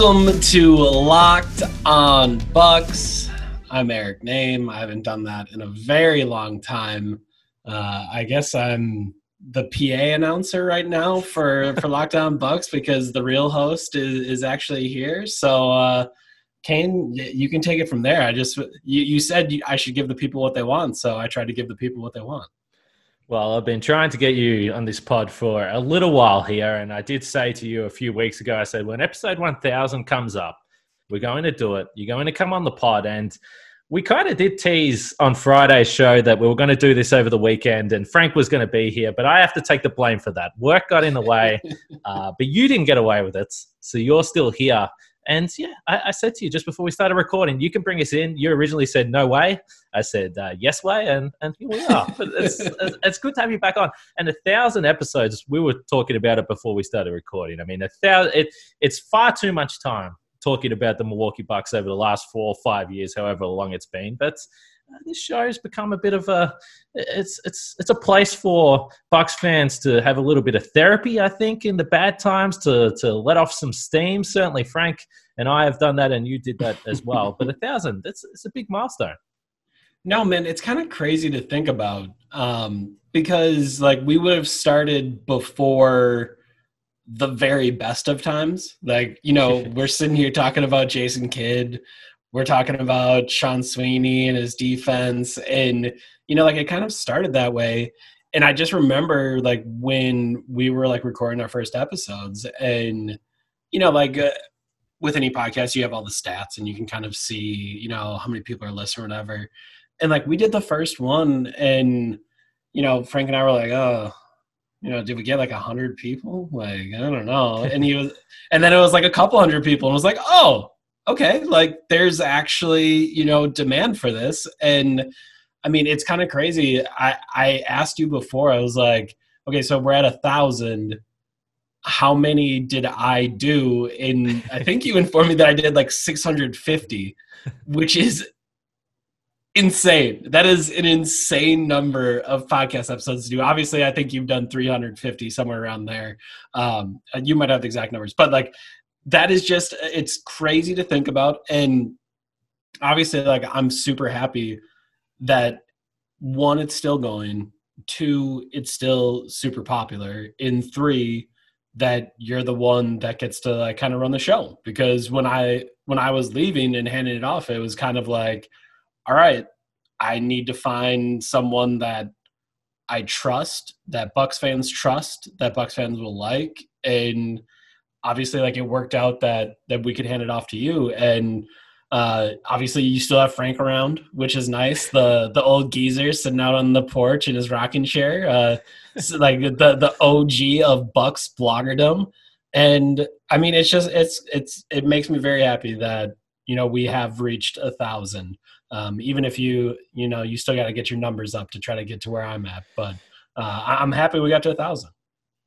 Welcome to Locked on Bucks. I'm Eric Nehm. I haven't done that in a very long time. Uh, I guess I'm the PA announcer right now for for Locked on Bucks because the real host is, is actually here. So, uh, Kane, you can take it from there. I just you, you said I should give the people what they want, so I tried to give the people what they want. Well, I've been trying to get you on this pod for a little while here, and I did say to you a few weeks ago, I said, when episode 1000 comes up, we're going to do it. You're going to come on the pod. And we kind of did tease on Friday's show that we were going to do this over the weekend, and Frank was going to be here, but I have to take the blame for that. Work got in the way, uh, but you didn't get away with it. So you're still here. And yeah, I, I, said to you just before we started recording, you can bring us in. You originally said no way. I said uh, yes way, and and here we are. But it's it's good to have you back on. And a thousand episodes. We were talking about it before we started recording. I mean, a thousand. It, it's far too much time talking about the Milwaukee Bucks over the last four or five years, however long it's been. But this show has become a bit of a it's it's it's a place for Bucks fans to have a little bit of therapy. I think in the bad times to to let off some steam. Certainly, Frank and I have done that, and you did that as well. but a thousand, that's it's a big milestone. No, man, it's kind of crazy to think about um, because like we would have started before the very best of times. Like, you know, we're sitting here talking about Jason Kidd, we're talking about Sean Sweeney and his defense, and you know, like it kind of started that way. And I just remember like when we were like recording our first episodes, and you know, like. Uh, with any podcast, you have all the stats and you can kind of see, you know, how many people are listening or whatever and like we did the first one and you know frank and i were like oh you know did we get like a hundred people like i don't know and he was and then it was like a couple hundred people and it was like oh okay like there's actually you know demand for this and i mean it's kind of crazy i i asked you before i was like okay so we're at a thousand how many did i do in i think you informed me that i did like 650 which is insane. That is an insane number of podcast episodes to do. Obviously, I think you've done 350 somewhere around there. Um, you might have the exact numbers, but like that is just it's crazy to think about. And obviously, like I'm super happy that one, it's still going. Two, it's still super popular. In three, that you're the one that gets to like kind of run the show because when I when I was leaving and handing it off, it was kind of like all right, I need to find someone that I trust, that Bucks fans trust, that Bucks fans will like, and obviously, like it worked out that that we could hand it off to you, and uh, obviously you still have Frank around, which is nice. The the old geezer sitting out on the porch in his rocking chair, uh, like the the OG of Bucks bloggerdom, and I mean it's just it's it's it makes me very happy that you know we have reached a thousand. Um, even if you you know you still got to get your numbers up to try to get to where i'm at. But uh, i'm happy we got to a thousand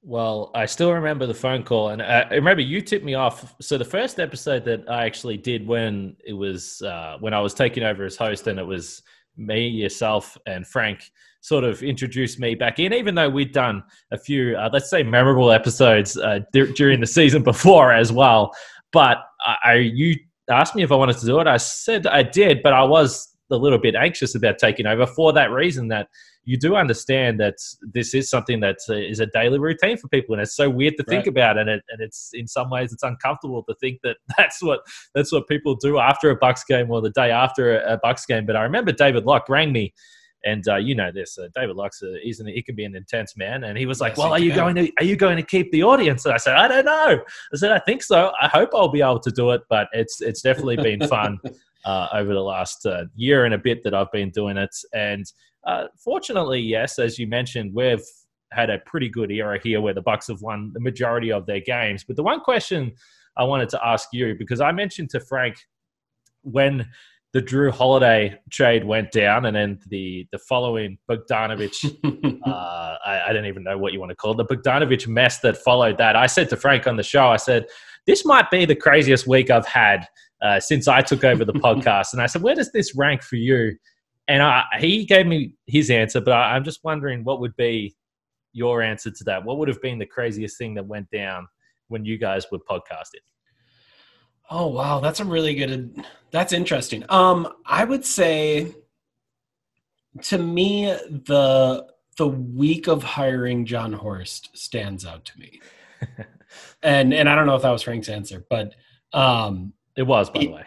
well i still remember the phone call and i remember you tipped me off so the first episode that i actually did when it was uh, when i was taking over as host and it was me yourself and frank sort of introduced me back in even though we'd done a few uh, let's say memorable episodes uh, d- during the season before as well but I, I you asked me if I wanted to do it. I said I did, but I was a little bit anxious about taking over for that reason that you do understand that this is something that uh, is a daily routine for people and it's so weird to think right. about and, it, and it's in some ways it's uncomfortable to think that that's what that's what people do after a bucks game or the day after a, a bucks game but i remember david locke rang me and uh, you know this, uh, David Locke's uh, isn't he can be an intense man, and he was like, yes, "Well, are you can. going to are you going to keep the audience?" And I said, "I don't know." I said, "I think so. I hope I'll be able to do it, but it's it's definitely been fun." uh, over the last uh, year and a bit that I've been doing it. And uh, fortunately, yes, as you mentioned, we've had a pretty good era here where the Bucks have won the majority of their games. But the one question I wanted to ask you because I mentioned to Frank when the Jrue Holiday trade went down, and then the the following Bogdanovich, uh, I, I, don't even know what you want to call it, the Bogdanovich mess that followed that. I said to Frank on the show, I said, "This might be the craziest week I've had uh, since I took over the podcast." And I said, "Where does this rank for you?" And I, he gave me his answer, but I, I'm just wondering what would be your answer to that. What would have been the craziest thing that went down when you guys were podcasting? Oh wow, that's a really good. That's interesting. Um, I would say, to me, the the week of hiring Jon Horst stands out to me, and and I don't know if that was Frank's answer, but um, it was by the way.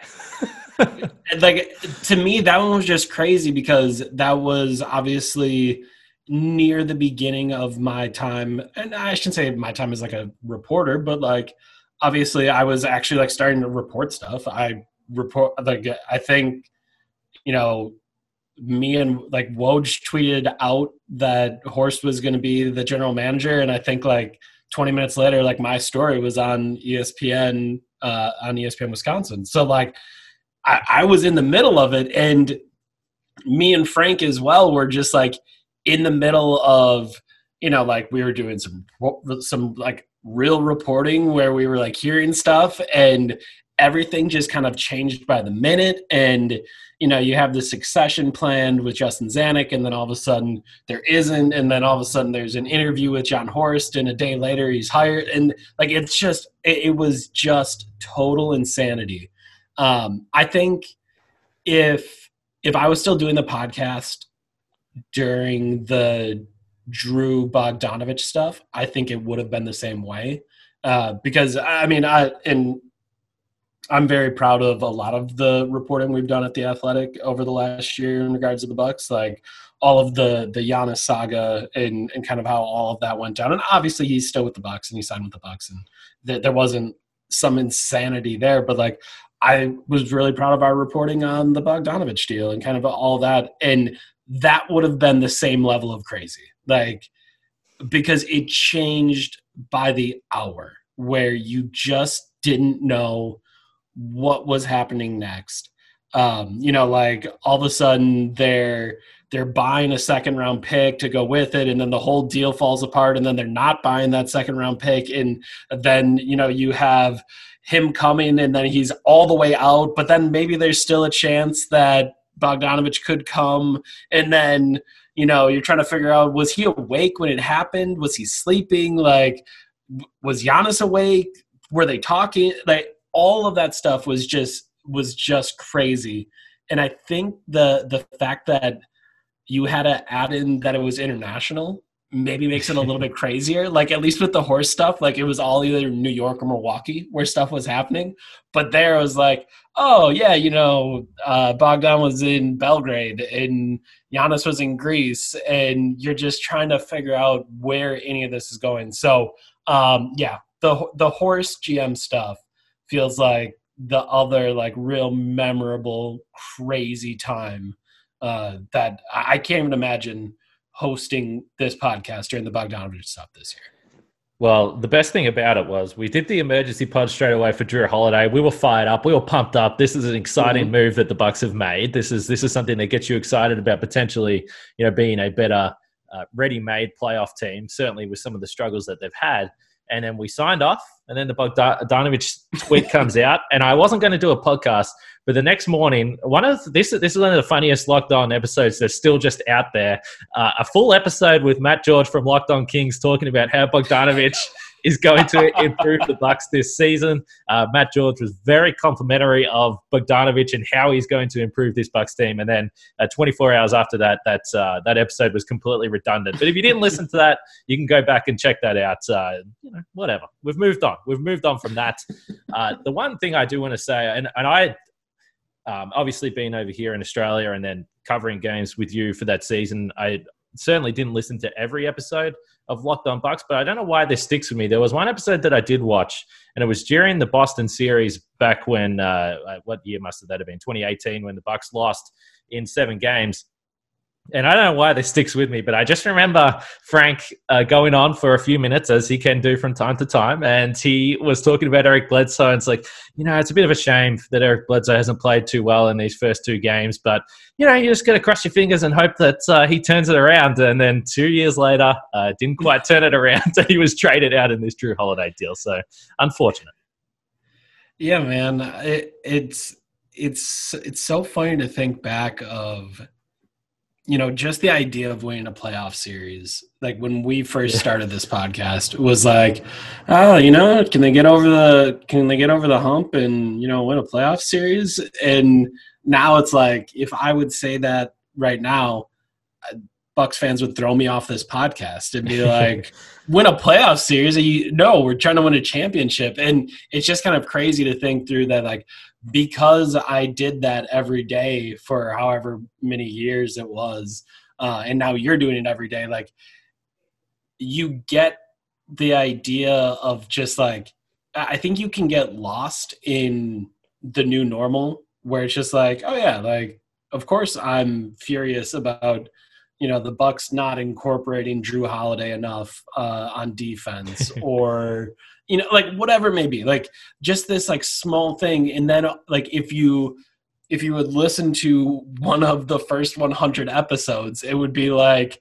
like to me, that one was just crazy because that was obviously near the beginning of my time, and I shouldn't say my time as like a reporter, but like obviously I was actually like starting to report stuff. I report like I think you know me and like Woj tweeted out that Horst was going to be the general manager, and I think like 20 minutes later, like my story was on ESPN uh, on ESPN Wisconsin. So like I, I was in the middle of it, and me and Frank as well were just like in the middle of you know like we were doing some some like real reporting where we were like hearing stuff and everything just kind of changed by the minute and you know you have the succession planned with justin zanik and then all of a sudden there isn't and then all of a sudden there's an interview with Jon Horst and a day later he's hired and like it's just it, it was just total insanity um i think if if i was still doing the podcast during the Jrue Bogdanovich stuff, I think it would have been the same way. Uh, because I mean, I and I'm very proud of a lot of the reporting we've done at the Athletic over the last year in regards to the Bucks, like all of the the Giannis saga and and kind of how all of that went down. And obviously, he's still with the Bucks and he signed with the Bucks, and th- there wasn't some insanity there, but like I was really proud of our reporting on the Bogdanovich deal and kind of all that. And that would have been the same level of crazy like because it changed by the hour where you just didn't know what was happening next. Um, you know like all of a sudden they're they're buying a second round pick to go with it and then the whole deal falls apart and then they're not buying that second round pick and then you know you have him coming and then he's all the way out but then maybe there's still a chance that Bogdanovich could come and then you know you're trying to figure out was he awake when it happened? Was he sleeping? Like was Giannis awake? Were they talking? Like all of that stuff was just was just crazy and i think the the fact that you had to add in that it was international maybe makes it a little bit crazier. Like at least with the Horst stuff, like it was all either New York or Milwaukee where stuff was happening. But there it was like, oh yeah, you know, uh, Bogdan was in Belgrade and Giannis was in Greece, and you're just trying to figure out where any of this is going. So um, yeah, the the Horst GM stuff feels like the other like real memorable crazy time uh, that I can't even imagine hosting this podcast during the Bogdanovich stuff this year? Well, the best thing about it was we did the emergency pod straight away for Jrue Holiday. We were fired up. We were pumped up. This is an exciting mm-hmm. move that the Bucks have made. This is this is something that gets you excited about potentially, you know, being a better uh, ready-made playoff team. Certainly with some of the struggles that they've had. And then we signed off, and then the Bogdanovich tweet comes out, and I wasn't going to do a podcast, but the next morning, one of this this is one of the funniest Locked On episodes that's still just out there. Uh, a full episode with Matt George from Locked On Kings talking about how Bogdanovich is going to improve the Bucks this season. Uh, Matt George was very complimentary of Bogdanovich and how he's going to improve this Bucks team. And then uh, 24 hours after that, that uh, that episode was completely redundant. But if you didn't listen to that, you can go back and check that out. Uh, you know, whatever. We've moved on. We've moved on from that. Uh, the one thing I do want to say, and, and I um, obviously being over here in Australia and then covering games with you for that season, I certainly didn't listen to every episode of Locked On Bucks, but I don't know why this sticks with me. There was one episode that I did watch, and it was during the Boston series back when uh, what year must that have been? 2018 when the Bucks lost in seven games and I don't know why this sticks with me, but I just remember Frank uh, going on for a few minutes, as he can do from time to time, and he was talking about Eric Bledsoe. And it's like, you know, it's a bit of a shame that Eric Bledsoe hasn't played too well in these first two games, but you know, you just got to cross your fingers and hope that uh, he turns it around. And then two years later, uh, didn't quite turn it around, and he was traded out in this Jrue Holiday deal. So unfortunate. Yeah, man, it, it's it's it's so funny to think back of you know, just the idea of winning a playoff series, like when we first started this podcast, was like, oh, you know, can they get over the can they get over the hump and you know win a playoff series? And now it's like, if I would say that right now, uh, Bucks fans would throw me off this podcast and be like, win a playoff series? You, no, we're trying to win a championship, and it's just kind of crazy to think through that, like because I did that every day for however many years it was, uh, and now you're doing it every day, like you get the idea of just like I think you can get lost in the new normal where it's just like, oh yeah, like of course I'm furious about you know the Bucks not incorporating Jrue Holiday enough uh, on defense or you know like whatever it may be like just this like small thing and then like if you if you would listen to one of the first 100 episodes it would be like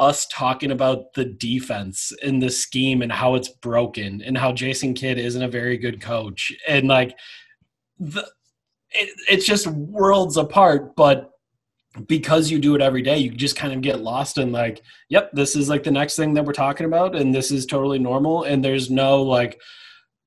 us talking about the defense and the scheme and how it's broken and how Jason Kidd isn't a very good coach. And like the it, it's just worlds apart but because you do it every day, you just kind of get lost in like, yep, this is like the next thing that we're talking about, and this is totally normal. And there's no like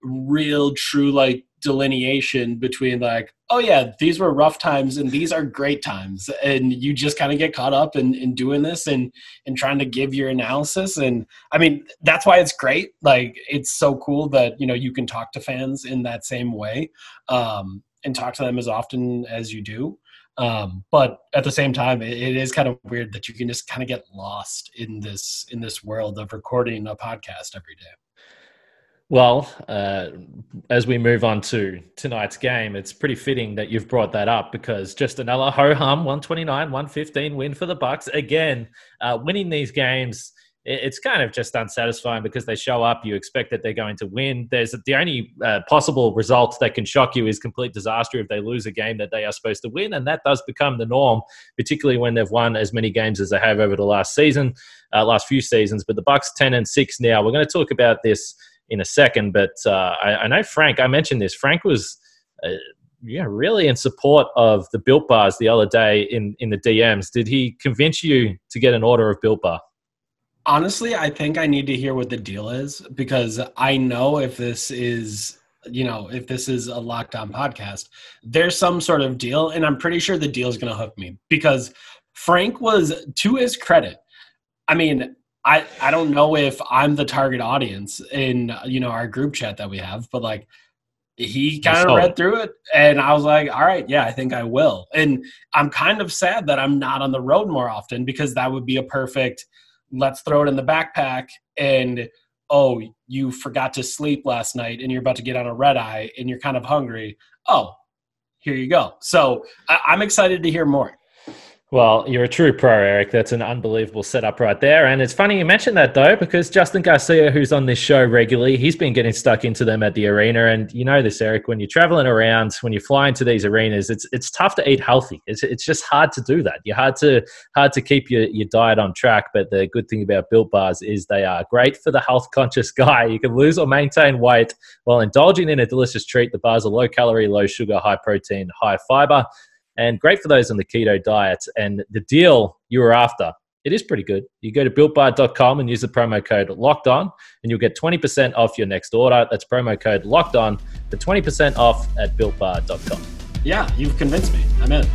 real true like delineation between like, oh yeah, these were rough times and these are great times. And you just kind of get caught up in, in doing this and and trying to give your analysis. And I mean, that's why it's great. Like it's so cool that, you know, you can talk to fans in that same way. Um, and talk to them as often as you do um, but at the same time it, it is kind of weird that you can just kind of get lost in this in this world of recording a podcast every day well, uh, as we move on to tonight's game, it's pretty fitting that you've brought that up because just another ho hum 129 115 win for the Bucks. Again, uh, winning these games it's kind of just unsatisfying because they show up, you expect that they're going to win. There's the only uh, possible result that can shock you is complete disaster if they lose a game that they are supposed to win, and that does become the norm, particularly when they've won as many games as they have over the last season, uh, last few seasons. But the Bucks ten and six now. We're going to talk about this in a second, but uh, I, I, know Frank. I mentioned this. Frank was. Uh, yeah, really in support of the Built Bars the other day in, in the DMs. Did he convince you to get an order of Built Bar? Honestly, I think I need to hear what the deal is because I know if this is, you know, if this is a Locked On podcast, there's some sort of deal, and I'm pretty sure the deal is going to hook me because Frank was, to his credit, I mean, I I don't know if I'm the target audience in you know our group chat that we have, but like he kind of read through it and I was like, all right, yeah, I think I will. And I'm kind of sad that I'm not on the road more often because that would be a perfect let's throw it in the backpack and oh you forgot to sleep last night and you're about to get on a red eye and you're kind of hungry. Oh here you go. So I- i'm excited to hear more well, you're a true pro, Eric. That's an unbelievable setup right there. And it's funny you mentioned that, though, because Justin Garcia, who's on this show regularly, he's been getting stuck into them at the arena. And you know this, Eric, when you're traveling around, when you fly into these arenas, it's it's tough to eat healthy. It's, it's just hard to do that. You're hard to hard to keep your, your diet on track. But the good thing about Built Bars is they are great for the health conscious guy. You can lose or maintain weight while indulging in a delicious treat. The bars are low calorie, low sugar, high protein, high fiber and great for those on the keto diet. And the deal you were after, it is pretty good. You go to builtbar.com and use the promo code locked on, and you'll get 20% off your next order. That's promo code locked on for 20% off at builtbar.com. Yeah, you've convinced me. I'm in.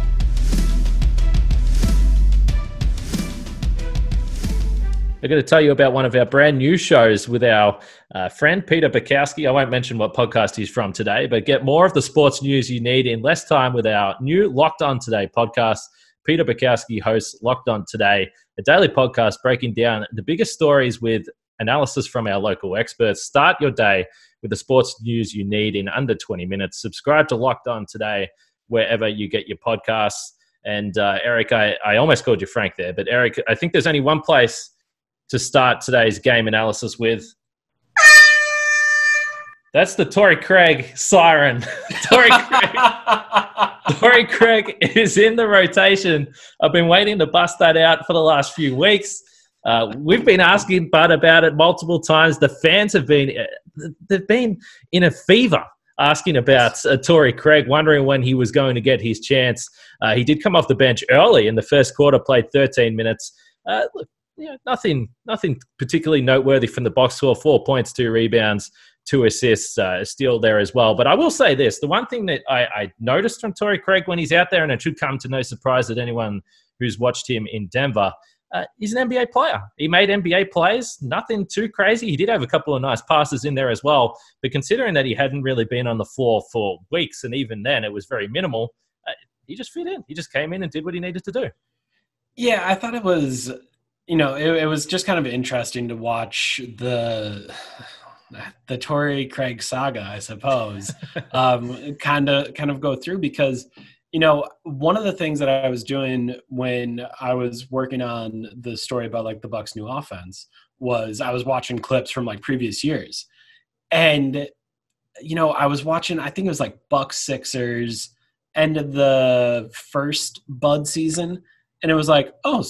We're going to tell you about one of our brand new shows with our uh, friend Peter Bukowski. I won't mention what podcast he's from today, but get more of the sports news you need in less time with our new Locked On Today podcast. Peter Bukowski hosts Locked On Today, a daily podcast breaking down the biggest stories with analysis from our local experts. Start your day with the sports news you need in under 20 minutes. Subscribe to Locked On Today wherever you get your podcasts. And uh, Eric, I, I almost called you Frank there, but Eric, I think there's only one place to start today's game analysis with. That's the Torrey Craig siren. Torrey Craig. Torrey Craig is in the rotation. I've been waiting to bust that out for the last few weeks. Uh, we've been asking Bud about it multiple times. The fans have been uh, they've been in a fever asking about uh, Torrey Craig, wondering when he was going to get his chance. Uh, he did come off the bench early in the first quarter, played 13 minutes. Uh, look, you know, nothing, nothing particularly noteworthy from the box score. Four points, two rebounds, two assists, uh, still there as well. But I will say this: the one thing that I, I noticed from Torrey Craig when he's out there, and it should come to no surprise that anyone who's watched him in Denver. Uh, he's an NBA player. He made NBA plays, nothing too crazy. He did have a couple of nice passes in there as well. But considering that he hadn't really been on the floor for weeks, and even then it was very minimal, uh, he just fit in. He just came in and did what he needed to do. Yeah, I thought it was, you know, it, it was just kind of interesting to watch the the Torrey Craig saga, I suppose, um, kind of kind of go through because you know one of the things that I was doing when I was working on the story about like the Bucks' new offense was I was watching clips from like previous years, and you know I was watching I think it was like Bucks Sixers end of the first Bud season, and it was like oh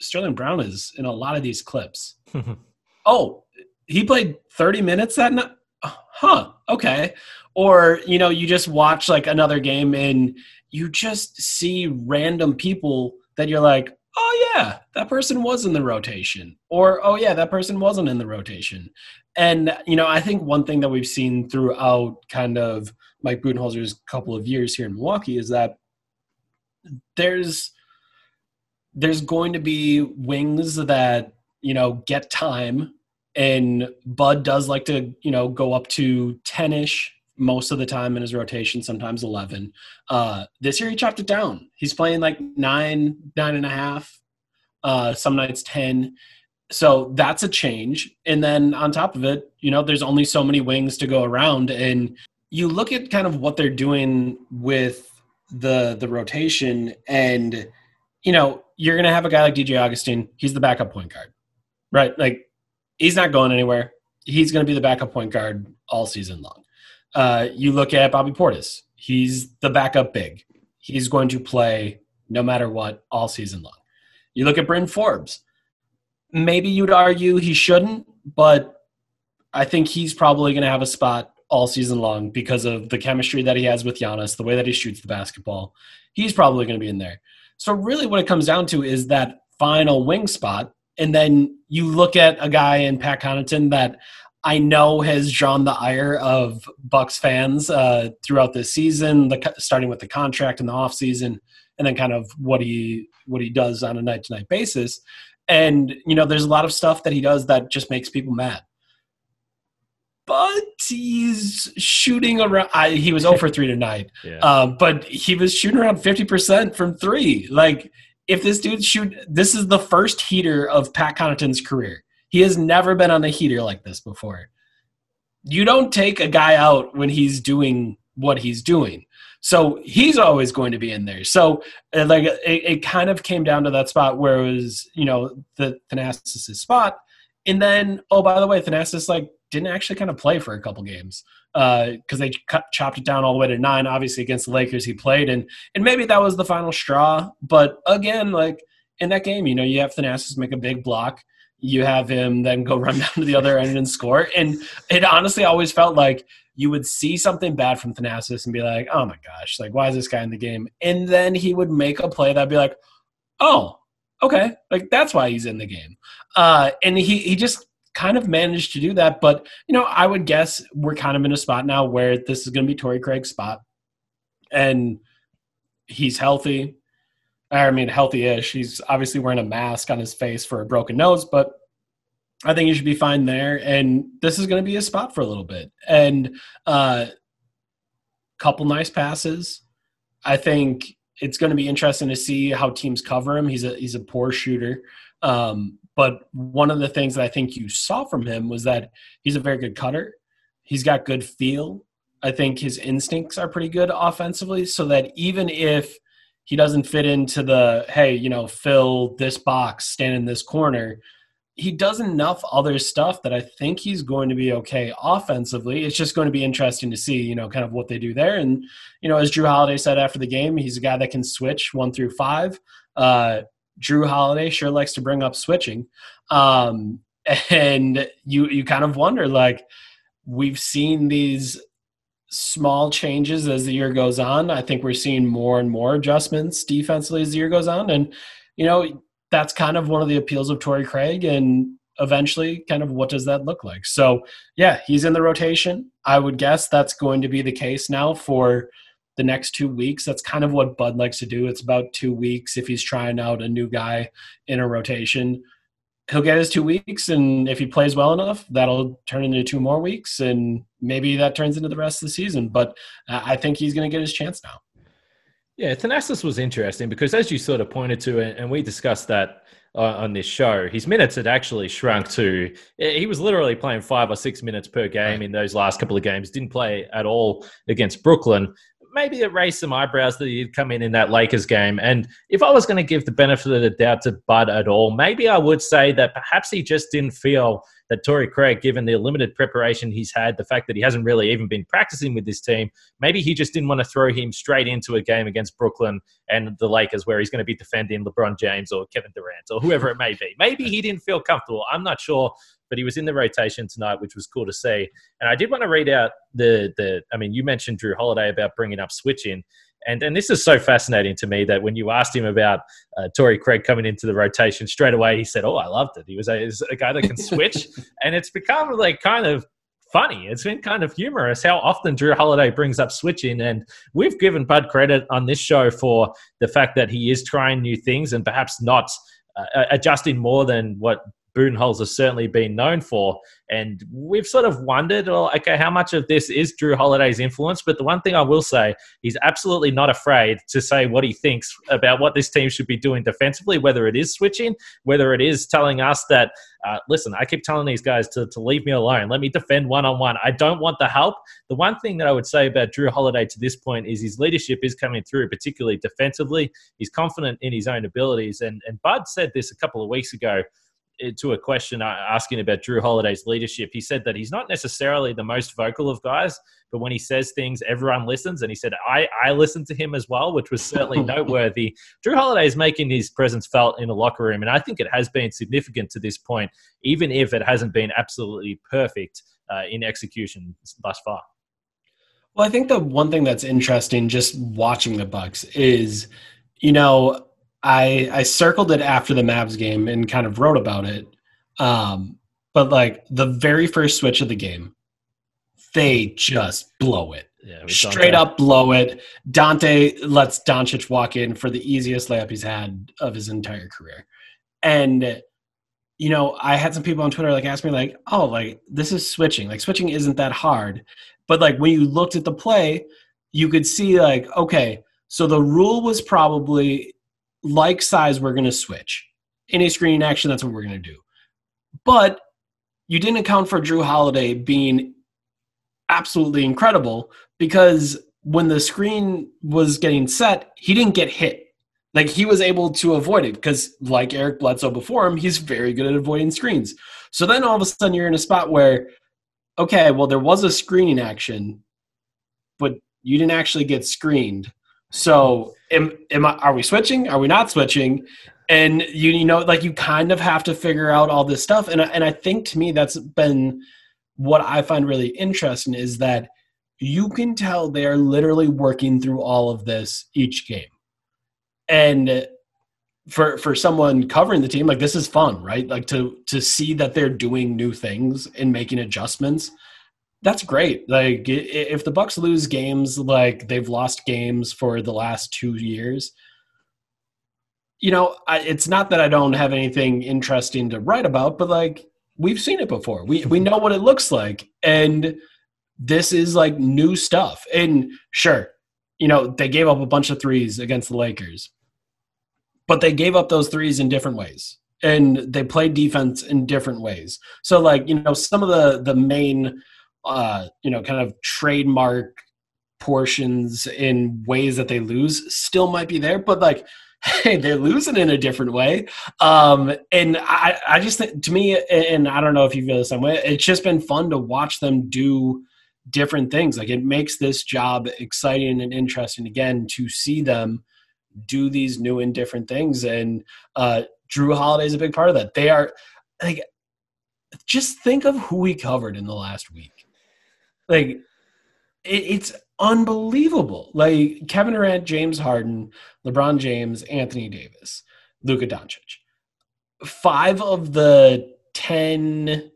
Sterling Brown is in a lot of these clips. oh, he played 30 minutes that night. Huh. Okay. Or, you know, you just watch like another game and you just see random people that you're like, oh, yeah, that person was in the rotation. Or, oh, yeah, that person wasn't in the rotation. And, you know, I think one thing that we've seen throughout kind of Mike Budenholzer's couple of years here in Milwaukee is that there's there's going to be wings that you know get time and bud does like to you know go up to 10ish most of the time in his rotation sometimes 11 uh this year he chopped it down. He's playing like nine nine and a half uh some nights 10 so that's a change. And then on top of it you know there's only so many wings to go around. And you look at kind of what they're doing with the the rotation and you know you're to have a guy like DJ Augustin. He's the backup point guard, right? Like he's not going anywhere. He's going to be the backup point guard all season long. Uh, you look at Bobby Portis. He's the backup big. He's going to play no matter what all season long. You look at Bryn Forbes. Maybe you'd argue he shouldn't, but I think he's probably going to have a spot all season long because of the chemistry that he has with Giannis, the way that he shoots the basketball. He's probably going to be in there. So really what it comes down to is that final wing spot. And then you look at a guy in Pat Connaughton that I know has drawn the ire of Bucks fans uh, throughout this season, the, starting with the contract in the offseason and then kind of what he what he does on a night to night basis. And you know, there's a lot of stuff that he does that just makes people mad but he's shooting around. I, he was over 3 tonight, yeah. um, but he was shooting around 50% from three. Like, if this dude shoot, this is the first heater of Pat Connaughton's career. He has never been on a heater like this before. You don't take a guy out when he's doing what he's doing. So he's always going to be in there. So uh, like it, it kind of came down to that spot where it was, you know, the Thanasis' spot. And then, oh, by the way, Thanasis like didn't actually kind of play for a couple games because uh, they cut, chopped it down all the way to nine. Obviously, against the Lakers, he played, and and maybe that was the final straw. But again, like in that game, you know, you have Thanasis make a big block. You have him then go run down to the other end and score. And it honestly always felt like you would see something bad from Thanasis and be like, oh my gosh, like, why is this guy in the game? And then he would make a play that'd be like, oh, okay, like that's why he's in the game. Uh, and he, he just kind of managed to do that. But, you know, I would guess we're kind of in a spot now where this is going to be Torrey Craig's spot. And he's healthy. I mean, healthy ish. He's obviously wearing a mask on his face for a broken nose, but I think he should be fine there. And this is going to be a spot for a little bit. And, uh, couple nice passes. I think it's going to be interesting to see how teams cover him. He's a he's a poor shooter. Um, but one of the things that I think you saw from him was that he's a very good cutter. He's got good feel. I think his instincts are pretty good offensively, so that even if he doesn't fit into the hey, you know, fill this box, stand in this corner, he does enough other stuff that I think he's going to be okay offensively. It's just going to be interesting to see, you know, kind of what they do there. And, you know, as Jrue Holiday said after the game, he's a guy that can switch one through five. Uh, Jrue Holiday sure likes to bring up switching. Um, and you you kind of wonder like we've seen these small changes as the year goes on. I think we're seeing more and more adjustments defensively as the year goes on. And, you know, that's kind of one of the appeals of Torrey Craig and eventually kind of what does that look like. So yeah, he's in the rotation. I would guess that's going to be the case now for the next two weeks. That's kind of what Bud likes to do. It's about two weeks if he's trying out a new guy in a rotation he'll get his two weeks, and if he plays well enough, that'll turn into two more weeks, and maybe that turns into the rest of the season. But I think he's going to get his chance now. Yeah, Thanasis was interesting because, as you sort of pointed to, and we discussed that uh, on this show, his minutes had actually shrunk to. He was literally playing five or six minutes per game in those last couple of games. Didn't play at all against Brooklyn maybe it raised some eyebrows that he'd come in in that Lakers game. And if I was going to give the benefit of the doubt to Bud at all, maybe I would say that perhaps he just didn't feel that Torrey Craig, given the limited preparation he's had, the fact that he hasn't really even been practicing with this team, maybe he just didn't want to throw him straight into a game against Brooklyn and the Lakers where he's going to be defending LeBron James or Kevin Durant or whoever it may be. Maybe he didn't feel comfortable. I'm not sure but he was in the rotation tonight, which was cool to see. And I did want to read out the the. I mean, you mentioned Jrue Holiday about bringing up switching. And, and this is so fascinating to me that when you asked him about uh, Torrey Craig coming into the rotation straight away, he said, "Oh, I loved it. He was a, a guy that can switch," and it's become like kind of funny. It's been kind of humorous how often Jrue Holiday brings up switching. And we've given Bud credit on this show for the fact that he is trying new things and perhaps not uh, adjusting more than what Budenholzer has certainly been known for. And we've sort of wondered, well, okay, how much of this is Jrue Holiday's influence? But the one thing I will say, he's absolutely not afraid to say what he thinks about what this team should be doing defensively, whether it is switching, whether it is telling us that, uh, listen, I keep telling these guys to, to leave me alone. Let me defend one on one. I don't want the help. The one thing that I would say about Jrue Holiday to this point is his leadership is coming through, particularly defensively. He's confident in his own abilities. And, and Bud said this a couple of weeks ago to a question uh, asking about Jrue Holiday's leadership, he said that he's not necessarily the most vocal of guys, but when he says things, everyone listens. And he said, I, I listen to him as well, which was certainly noteworthy. Jrue Holiday is making his presence felt in the locker room. And I think it has been significant to this point, even if it hasn't been absolutely perfect uh, in execution thus far. Well, I think the one thing that's interesting just watching the Bucks is, you know, I I circled it after the Mavs game and kind of wrote about it. Um, but like the very first switch of the game, they just blow it. Yeah, Straight up blow it. Donte lets Doncic walk in for the easiest layup he's had of his entire career. And you know, I had some people on Twitter like ask me like, "Oh, like this is switching. Like switching isn't that hard." But like when you looked at the play, you could see like, okay, so the rule was probably like size, we're going to switch. Any screening action, that's what we're going to do. But you didn't account for Jrue Holiday being absolutely incredible because when the screen was getting set, he didn't get hit. Like he was able to avoid it because, like Eric Bledsoe before him, he's very good at avoiding screens. So then all of a sudden you're in a spot where, okay, well, there was a screening action, but you didn't actually get screened. So am, am I, are we switching? Are we not switching? And you you know like you kind of have to figure out all this stuff. And and I think to me that's been what I find really interesting is that you can tell they are literally working through all of this each game. And for for someone covering the team, like this is fun, right? Like to to see that they're doing new things and making adjustments that's great. Like if the Bucks lose games like they've lost games for the last 2 years, you know, I, it's not that I don't have anything interesting to write about, but like we've seen it before. We we know what it looks like and this is like new stuff. And sure, you know, they gave up a bunch of threes against the Lakers, but they gave up those threes in different ways and they played defense in different ways. So like, you know, some of the the main uh, you know, kind of trademark portions in ways that they lose still might be there, but like hey, they're losing in a different way. Um, and I, I just think to me, and I don't know if you feel the same way, it's just been fun to watch them do different things. Like it makes this job exciting and interesting again to see them do these new and different things. And uh, Jrue Holiday is a big part of that. They are like, just think of who we covered in the last week. Like, it, it's unbelievable. Like Kevin Durant, James Harden, LeBron James, Anthony Davis, Luka Doncic. Five of the 10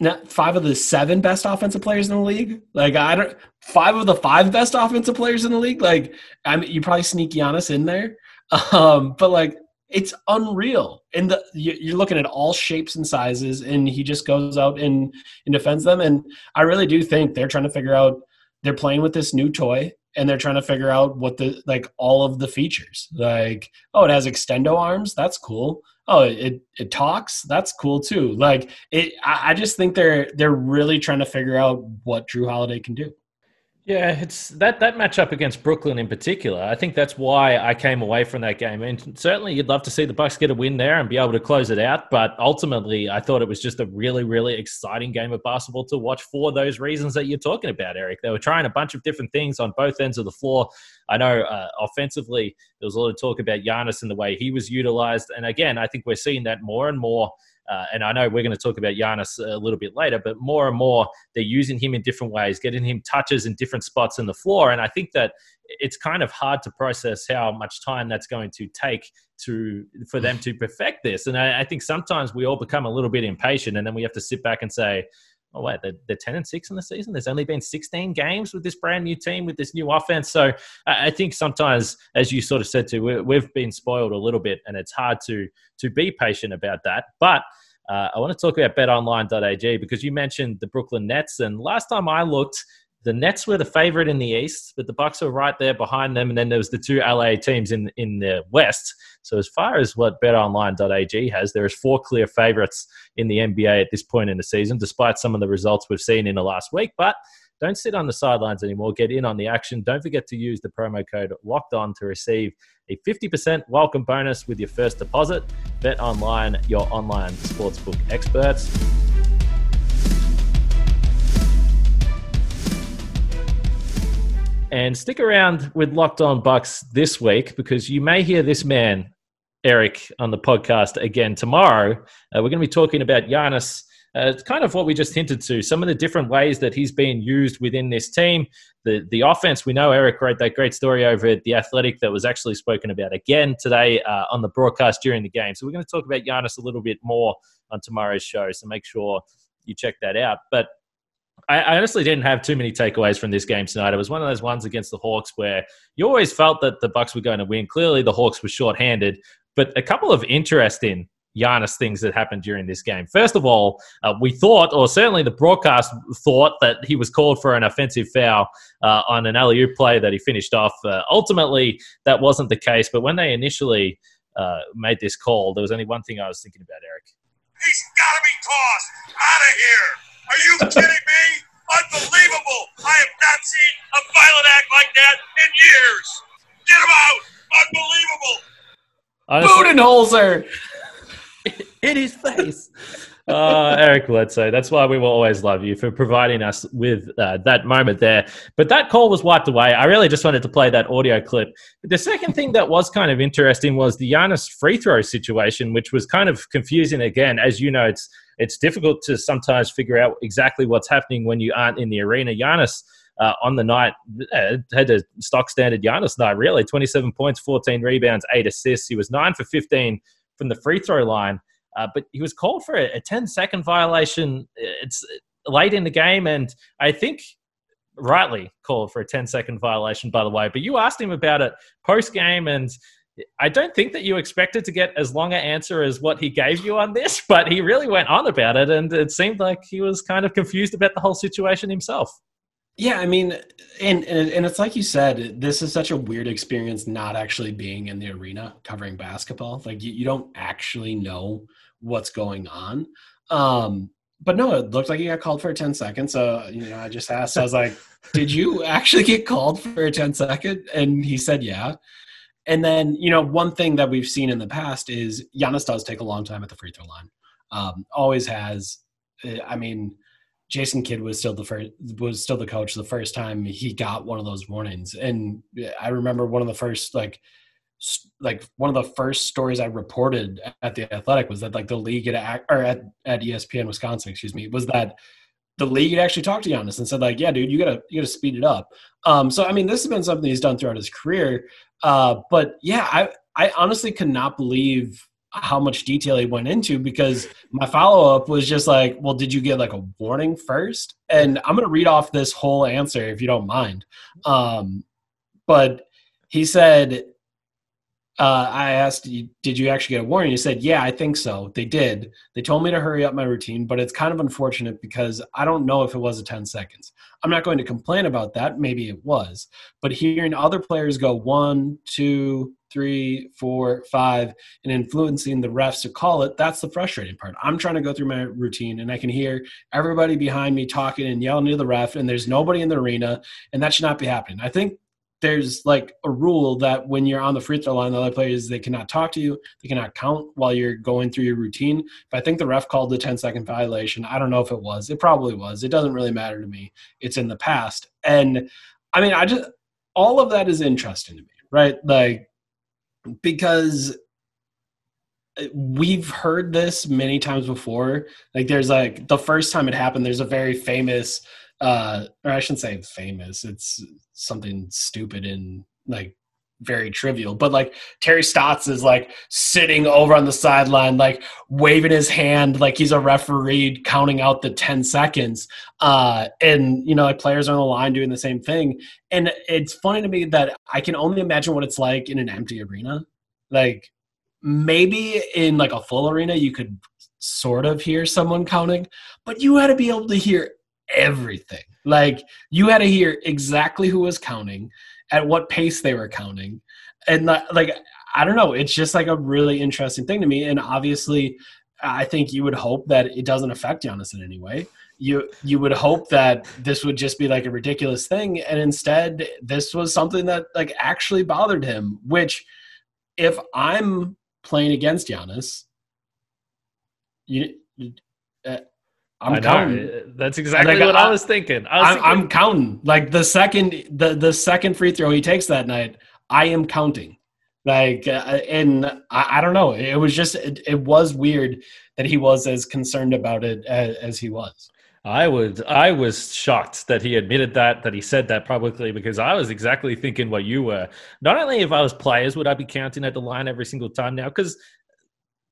not five of the seven best offensive players in the league. Like I don't five of the five best offensive players in the league. Like I mean, you probably sneak Giannis in there, um, but like it's unreal. And the, you're looking at all shapes and sizes, and he just goes out and, and defends them. And I really do think they're trying to figure out. They're playing with this new toy, and they're trying to figure out what the like all of the features. Like, oh, it has extendo arms. That's cool. Oh, it it talks. That's cool too. Like, it. I, I just think they're they're really trying to figure out what Jrue Holiday can do. Yeah, it's that that matchup against Brooklyn in particular. I think that's why I came away from that game. And certainly, you'd love to see the Bucks get a win there and be able to close it out. But ultimately, I thought it was just a really, really exciting game of basketball to watch for those reasons that you're talking about, Eric. They were trying a bunch of different things on both ends of the floor. I know uh, offensively, there was a lot of talk about Giannis and the way he was utilized. And again, I think we're seeing that more and more uh, and I know we're going to talk about Giannis a little bit later, but more and more they're using him in different ways, getting him touches in different spots in the floor. And I think that it's kind of hard to process how much time that's going to take to for them to perfect this. And I, I think sometimes we all become a little bit impatient, and then we have to sit back and say, oh wait, they're, they're 10 and 6 in the season. There's only been 16 games with this brand new team, with this new offense. So I think sometimes, as you sort of said to, we've been spoiled a little bit, and it's hard to to be patient about that. But uh, I want to talk about betonline.ag because you mentioned the Brooklyn Nets, and last time I looked, the Nets were the favorite in the East, but the Bucks were right there behind them, and then there was the two LA teams in in the West. So as far as what BetOnline.ag has, there is four clear favorites in the NBA at this point in the season, despite some of the results we've seen in the last week. But don't sit on the sidelines anymore. Get in on the action. Don't forget to use the promo code Locked On to receive a 50% welcome bonus with your first deposit. Bet online, your online sportsbook experts. And stick around with Locked On Bucks this week because you may hear this man, Eric, on the podcast again tomorrow. Uh, we're going to be talking about Giannis. Uh, it's kind of what we just hinted to. Some of the different ways that he's being used within this team. The the offense. We know Eric wrote that great story over at the Athletic that was actually spoken about again today uh, on the broadcast during the game. So we're going to talk about Giannis a little bit more on tomorrow's show. So make sure you check that out. But I, honestly didn't have too many takeaways from this game tonight. It was one of those ones against the Hawks where you always felt that the Bucks were going to win. Clearly, the Hawks were shorthanded, but a couple of interesting Giannis things that happened during this game. First of all, uh, we thought, or certainly the broadcast thought, that he was called for an offensive foul uh, on an alley oop play that he finished off. Uh, ultimately, that wasn't the case. But when they initially uh, made this call, there was only one thing I was thinking about, Eric. He's got to be tossed out of here. Are you kidding me? Unbelievable! I have not seen a violent act like that in years. Get him out! Unbelievable. Budenholzer in his face. Uh, Eric Bledsoe. That's why we will always love you for providing us with uh, that moment there. But that call was wiped away. I really just wanted to play that audio clip. But the second thing that was kind of interesting was the Giannis free throw situation, which was kind of confusing again. As you know, it's it's difficult to sometimes figure out exactly what's happening when you aren't in the arena. Giannis. Uh, on the night, uh, had a stock standard Giannis night, really. 27 points, 14 rebounds, 8 assists. He was 9 for 15 from the free throw line. Uh, but he was called for a, a 10 second violation. It's late in the game, and I think rightly called for a 10 second violation, by the way. But you asked him about it post game, and I don't think that you expected to get as long an answer as what he gave you on this, but he really went on about it, and it seemed like he was kind of confused about the whole situation himself. Yeah, I mean, and, and and it's like you said, this is such a weird experience not actually being in the arena covering basketball. Like you, you don't actually know what's going on. Um, but no, it looked like he got called for a 10 second. So, you know, I just asked, I was like, did you actually get called for a 10 second? And he said, yeah. And then, you know, one thing that we've seen in the past is Giannis does take a long time at the free throw line. Um, always has. I mean, Jason Kidd was still the first was still the coach the first time he got one of those warnings, and I remember one of the first like like one of the first stories I reported at the Athletic was that like the league at or at at ESPN Wisconsin, excuse me, was that the league had actually talked to Giannis and said like, yeah, dude, you gotta you gotta speed it up. Um, so I mean, this has been something he's done throughout his career. Uh, but yeah, I I honestly could not believe how much detail he went into because my follow up was just like, well, did you get like a warning first? And I'm going to read off this whole answer if you don't mind. Um, but he said, uh, I asked, did you actually get a warning? He said, yeah, I think so. They did. They told me to hurry up my routine, but it's kind of unfortunate because I don't know if it was a 10 seconds. I'm not going to complain about that. Maybe it was. But hearing other players go one, two, three, four, five, and influencing the refs to call it, that's the frustrating part. I'm trying to go through my routine and I can hear everybody behind me talking and yelling to the ref, and there's nobody in the arena, and that should not be happening. I think there's like a rule that when you're on the free throw line, the other players they cannot talk to you, they cannot count while you're going through your routine. But I think the ref called the 10 second violation. I don't know if it was. It probably was. It doesn't really matter to me. It's in the past. And I mean, I just all of that is interesting to me, right? Like because uh, we've heard this many times before. Like there's like the first time it happened, there's a very famous uh or I shouldn't say famous, it's something stupid and like very trivial. But like Terry Stotts is like sitting over on the sideline, like waving his hand like he's a referee counting out the 10 seconds. Uh and you know, like players are on the line doing the same thing. And it's funny to me that I can only imagine what it's like in an empty arena. Like maybe in like a full arena you could sort of hear someone counting, but you had to be able to hear everything. Like you had to hear exactly who was counting, at what pace they were counting, and like I don't know. It's just like a really interesting thing to me. And obviously, I think you would hope that it doesn't affect Giannis in any way. You you would hope that this would just be like a ridiculous thing, and instead, this was something that like actually bothered him. Which, if I'm playing against Giannis, you. Uh, I'm I counting. That's exactly like, what I, I, was thinking. I was I'm, thinking. I'm counting. Like the second the the second free throw he takes that night, I am counting. Like uh, and I, I, don't know. It was just it, it, was weird that he was as concerned about it as, as he was. I would I was shocked that he admitted that that he said that publicly because I was exactly thinking what you were. Not only if I was players would I be counting at the line every single time now because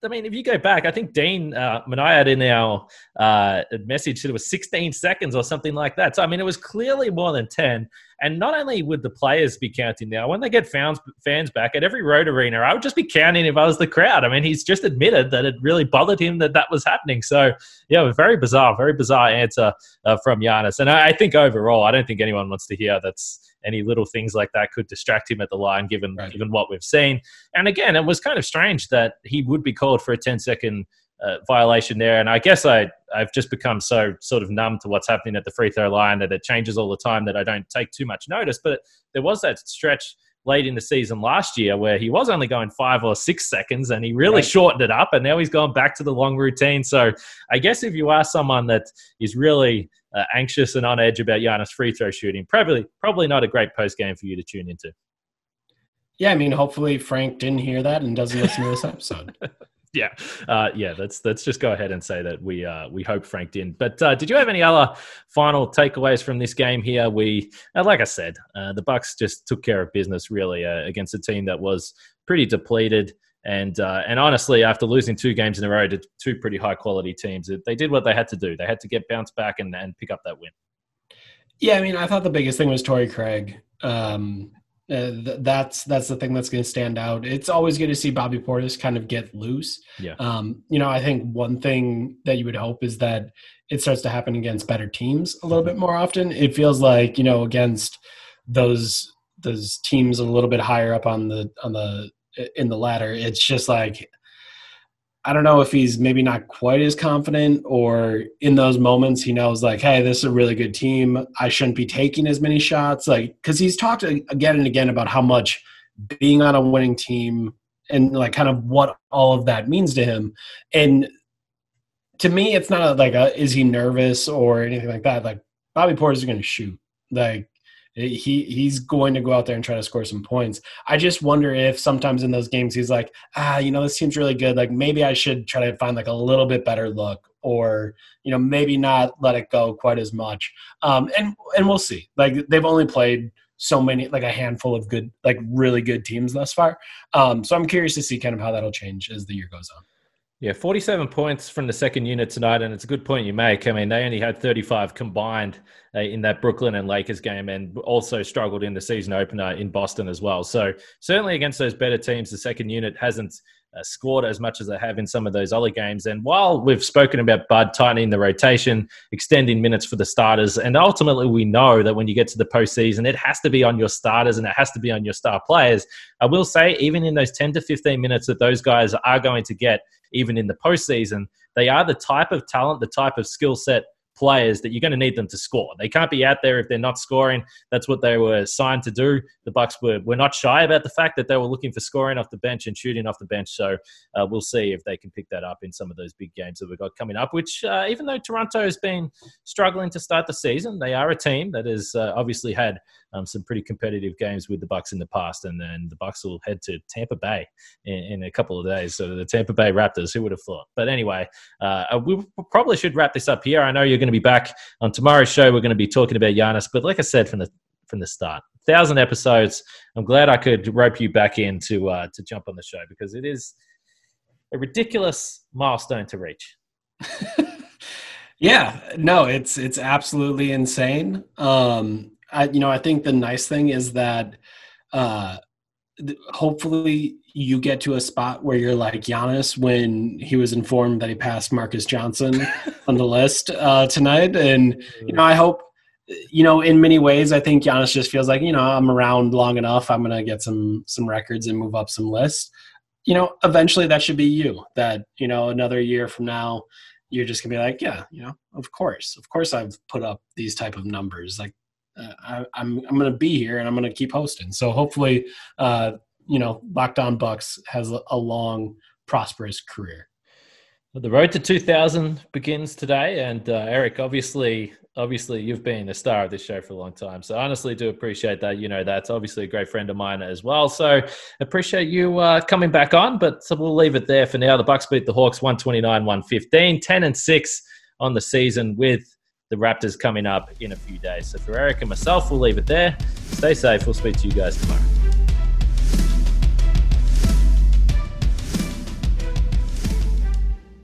I mean, if you go back, I think Dean uh, Maniat in our uh, message said it was 16 seconds or something like that. So, I mean, it was clearly more than 10. And not only would the players be counting now, when they get fans, fans back at every road arena, I would just be counting if I was the crowd. I mean, he's just admitted that it really bothered him that that was happening. So, yeah, very bizarre, very bizarre answer uh, from Giannis. And I, I think overall, I don't think anyone wants to hear that's any little things like that could distract him at the line, given right. given what we've seen. And again, it was kind of strange that he would be called for a 10 second uh, violation there. And I guess I I've just become so sort of numb to what's happening at the free throw line that it changes all the time that I don't take too much notice. But there was that stretch late in the season last year where he was only going five or six seconds and he really right. shortened it up and now he's gone back to the long routine. So I guess if you are someone that is really uh, anxious and on edge about Giannis free throw shooting, probably probably not a great post game for you to tune into. Yeah, I mean, hopefully Frank didn't hear that and doesn't listen to this episode. yeah, uh, yeah. Let's let's just go ahead and say that we uh, we hope Frank did. But uh, did you have any other final takeaways from this game here? We, uh, like I said, uh, the Bucks just took care of business really uh, against a team that was pretty depleted. And and honestly, after losing two games in a row to two pretty high quality teams, they did what they had to do. They had to get bounced back and, and pick up that win. Yeah, I mean, I thought the biggest thing was Torrey Craig. Um, Uh, th- that's that's the thing that's going to stand out. It's always good to see Bobby Portis kind of get loose. Yeah. Um, you know, I think one thing that you would hope is that it starts to happen against better teams a little bit more often. It feels like you know against those those teams a little bit higher up on the on the in the latter. It's just like I don't know if he's maybe not quite as confident or in those moments he knows like, hey, this is a really good team. I shouldn't be taking as many shots. Like, because he's talked again and again about how much being on a winning team and like kind of what all of that means to him. And to me, it's not like a, is he nervous or anything like that. Like Bobby Portis is going to shoot. Like he he's going to go out there and try to score some points. I just wonder if sometimes in those games he's like, ah, you know, this team's really good. Like maybe I should try to find like a little bit better look, or you know, maybe not let it go quite as much. Um, and and we'll see. Like they've only played so many, like a handful of good, like really good teams thus far. Um, so I'm curious to see kind of how that'll change as the year goes on. Yeah, 47 points from the second unit tonight, and it's a good point you make. I mean, they only had 35 combined uh, in that Brooklyn and Lakers game, and also struggled in the season opener in Boston as well. So certainly against those better teams, the second unit hasn't uh, scored as much as they have in some of those other games. And while we've spoken about Bud tightening the rotation, extending minutes for the starters, and ultimately we know that when you get to the postseason, it has to be on your starters and it has to be on your star players. I will say, even in those 10 to 15 minutes that those guys are going to get, even in the postseason, they are the type of talent, the type of skill set players that you're going to need them to score. They can't be out there if they're not scoring. That's what they were signed to do. The Bucks were, were not shy about the fact that they were looking for scoring off the bench and shooting off the bench. So uh, we'll see if they can pick that up in some of those big games that we've got coming up. Which, uh, even though Toronto has been struggling to start the season, they are a team that has uh, obviously had um, some pretty competitive games with the Bucks in the past, and then the Bucks will head to Tampa Bay in, in a couple of days. So the Tampa Bay Raptors, who would have thought? But anyway, uh, we probably should wrap this up here. I know you're going to be back on tomorrow's show. We're going to be talking about Giannis, but like I said from the from the start, thousand episodes. I'm glad I could rope you back in to uh, to jump on the show because it is a ridiculous milestone to reach. yeah, no, it's it's absolutely insane. Um, I, you know, I think the nice thing is that uh, hopefully you get to a spot where you're like Giannis when he was informed that he passed Marques Johnson on the list uh, tonight, and you know, I hope. You know, in many ways, I think Giannis just feels like you know I'm around long enough. I'm gonna get some some records and move up some lists. You know, eventually that should be you. That you know, another year from now, you're just gonna be like, yeah, you know, of course, of course, I've put up these type of numbers. Like uh, I, am I'm, I'm going to be here and I'm going to keep hosting. So hopefully, uh, you know, Locked On Bucks has a, long, prosperous career. The road to 2000 begins today, and uh, Eric, obviously, obviously, you've been a star of this show for a long time. So, honestly, do appreciate that. You know, that's obviously a great friend of mine as well. So, appreciate you uh, coming back on. But so we'll leave it there for now. The Bucks beat the Hawks 129, 115, 10 and six on the season with the Raptors coming up in a few days. So for Eric and myself, we'll leave it there. Stay safe. We'll speak to you guys tomorrow.